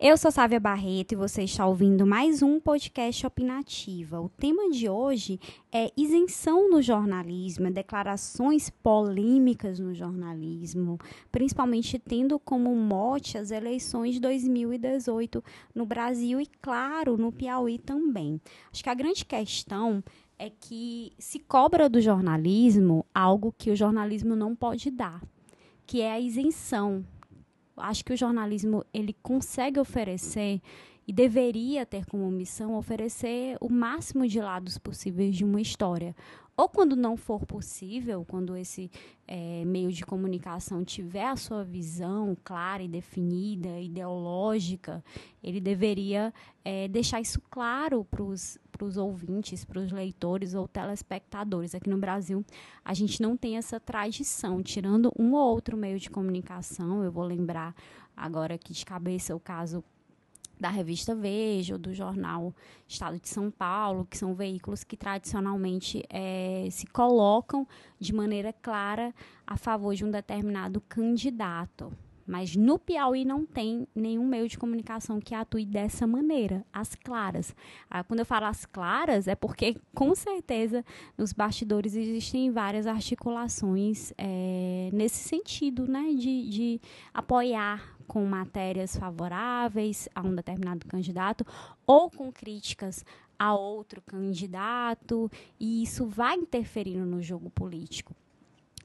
Eu sou Sávia Barreto e você está ouvindo mais um podcast Opinativa. O tema de hoje é isenção no jornalismo, é declarações polêmicas no jornalismo, principalmente tendo como mote as eleições de 2018 no Brasil e, claro, no Piauí também. Acho que a grande questão é que se cobra do jornalismo algo que o jornalismo não pode dar, que é a isenção acho que o jornalismo ele consegue oferecer e deveria ter como missão oferecer o máximo de lados possíveis de uma história. Ou quando não for possível, quando esse é, meio de comunicação tiver a sua visão clara e definida, ideológica, ele deveria é, deixar isso claro para os ouvintes, para os leitores ou telespectadores. Aqui no Brasil, a gente não tem essa tradição, tirando um ou outro meio de comunicação. Eu vou lembrar agora aqui de cabeça o caso da revista Veja do jornal Estado de São Paulo, que são veículos que tradicionalmente é, se colocam de maneira clara a favor de um determinado candidato. Mas no Piauí não tem nenhum meio de comunicação que atue dessa maneira, as claras. Ah, quando eu falo as claras, é porque, com certeza, nos bastidores existem várias articulações é, nesse sentido, né, de, de apoiar com matérias favoráveis a um determinado candidato ou com críticas a outro candidato, e isso vai interferindo no jogo político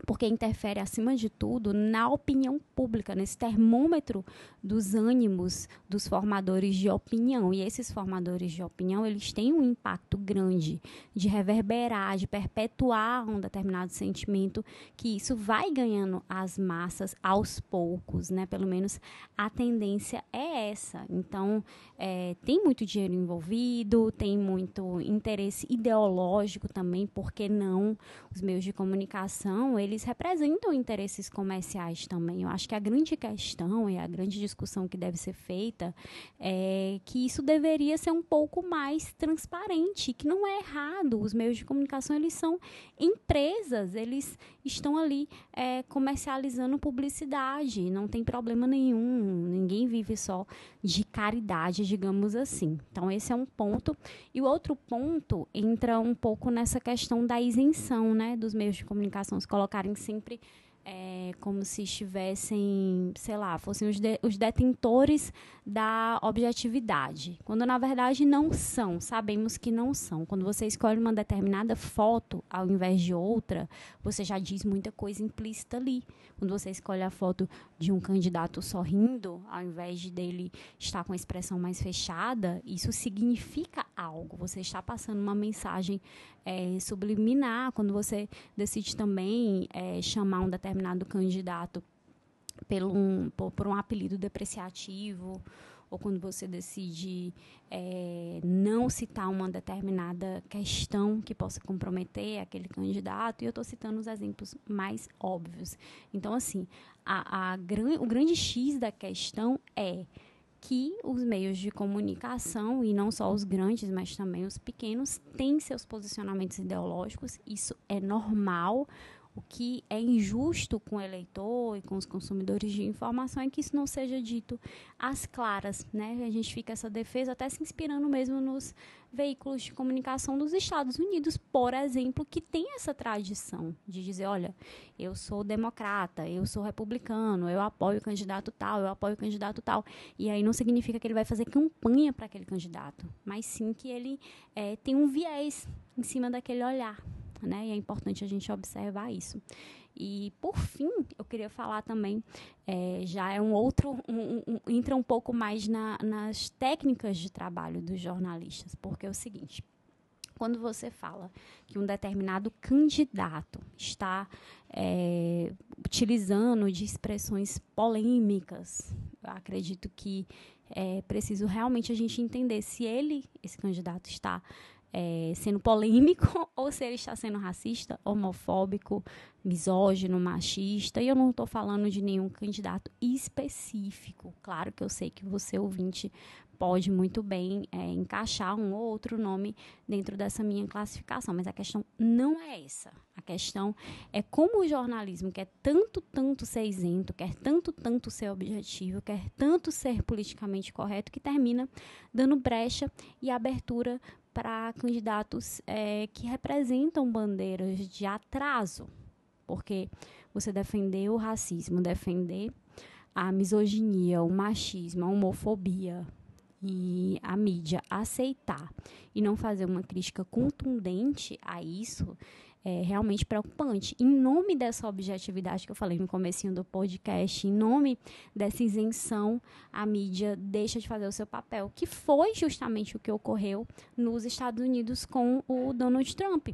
porque interfere, acima de tudo, na opinião pública, nesse termômetro dos ânimos dos formadores de opinião. E esses formadores de opinião, eles têm um impacto grande de reverberar, de perpetuar um determinado sentimento, que isso vai ganhando as massas aos poucos, né? Pelo menos a tendência é essa. Então, é, tem muito dinheiro envolvido, tem muito interesse ideológico também, porque não os meios de comunicação, eles representam interesses comerciais também. Eu acho que a grande questão e a grande discussão que deve ser feita é que isso deveria ser um pouco mais transparente, que não é errado. Os meios de comunicação eles são empresas, eles estão ali é, comercializando publicidade, não tem problema nenhum. Ninguém vive só de caridade, digamos assim. Então esse é um ponto. E o outro ponto entra um pouco nessa questão da isenção, né, dos meios de comunicação se colocar colocarem sempre é, como se estivessem, sei lá, fossem os, de, os detentores da objetividade, quando na verdade não são, sabemos que não são. Quando você escolhe uma determinada foto ao invés de outra, você já diz muita coisa implícita ali. Quando você escolhe a foto de um candidato sorrindo, ao invés de dele estar com a expressão mais fechada, isso significa algo. Você está passando uma mensagem é, subliminar. Quando você decide também é, chamar um determinado candidato pelo um, por, por um apelido depreciativo ou quando você decide é, não citar uma determinada questão que possa comprometer aquele candidato, e eu estou citando os exemplos mais óbvios. Então, assim, a, a, o grande X da questão é que os meios de comunicação, e não só os grandes, mas também os pequenos, têm seus posicionamentos ideológicos, isso é normal. O que é injusto com o eleitor e com os consumidores de informação é que isso não seja dito às claras, né? A gente fica essa defesa até se inspirando mesmo nos veículos de comunicação dos Estados Unidos, por exemplo, que tem essa tradição de dizer, olha, eu sou democrata, eu sou republicano, eu apoio o candidato tal, eu apoio o candidato tal. E aí não significa que ele vai fazer campanha para aquele candidato, mas sim que ele é, tem um viés em cima daquele olhar né? E é importante a gente observar isso. E, por fim, eu queria falar também, é, já é um outro, um, um, entra um pouco mais na, nas técnicas de trabalho dos jornalistas, porque é o seguinte, quando você fala que um determinado candidato está é, utilizando de expressões polêmicas, acredito que é preciso realmente a gente entender se ele, esse candidato, está é, sendo polêmico ou se ele está sendo racista, homofóbico, misógino, machista. E eu não estou falando de nenhum candidato específico. Claro que eu sei que você, ouvinte, pode muito bem é, encaixar um ou outro nome dentro dessa minha classificação, mas a questão não é essa. A questão é como o jornalismo quer tanto, tanto ser isento, quer tanto, tanto ser objetivo, quer tanto ser politicamente correto, que termina dando brecha e abertura para candidatos é, que representam bandeiras de atraso. Porque você defender o racismo, defender a misoginia, o machismo, a homofobia, e a mídia aceitar e não fazer uma crítica contundente a isso é realmente preocupante. Em nome dessa objetividade que eu falei no comecinho do podcast, em nome dessa isenção, a mídia deixa de fazer o seu papel, que foi justamente o que ocorreu nos Estados Unidos com o Donald Trump.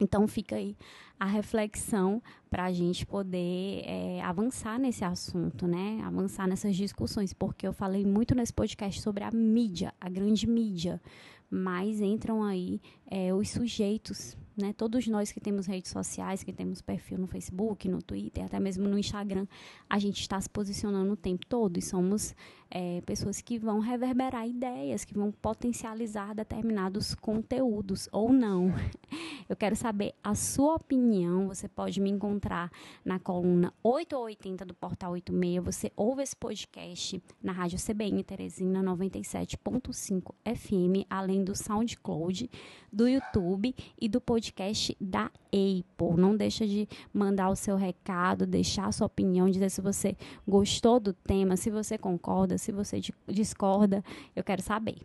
Então fica aí a reflexão para a gente poder é, avançar nesse assunto, né? Avançar nessas discussões, porque eu falei muito nesse podcast sobre a mídia, a grande mídia, mas entram aí é, os sujeitos né? Todos nós que temos redes sociais, que temos perfil no Facebook, no Twitter, até mesmo no Instagram, a gente está se posicionando o tempo todo e somos é, pessoas que vão reverberar ideias, que vão potencializar determinados conteúdos ou não. Eu quero saber a sua opinião. Você pode me encontrar na coluna 8 ou 80 do Portal 86. Você ouve esse podcast na Rádio CBN Teresina 97.5 FM, além do SoundCloud, do YouTube e do podcast podcast da Apple. Não deixa de mandar o seu recado, deixar a sua opinião, dizer se você gostou do tema, se você concorda, se você discorda. Eu quero saber.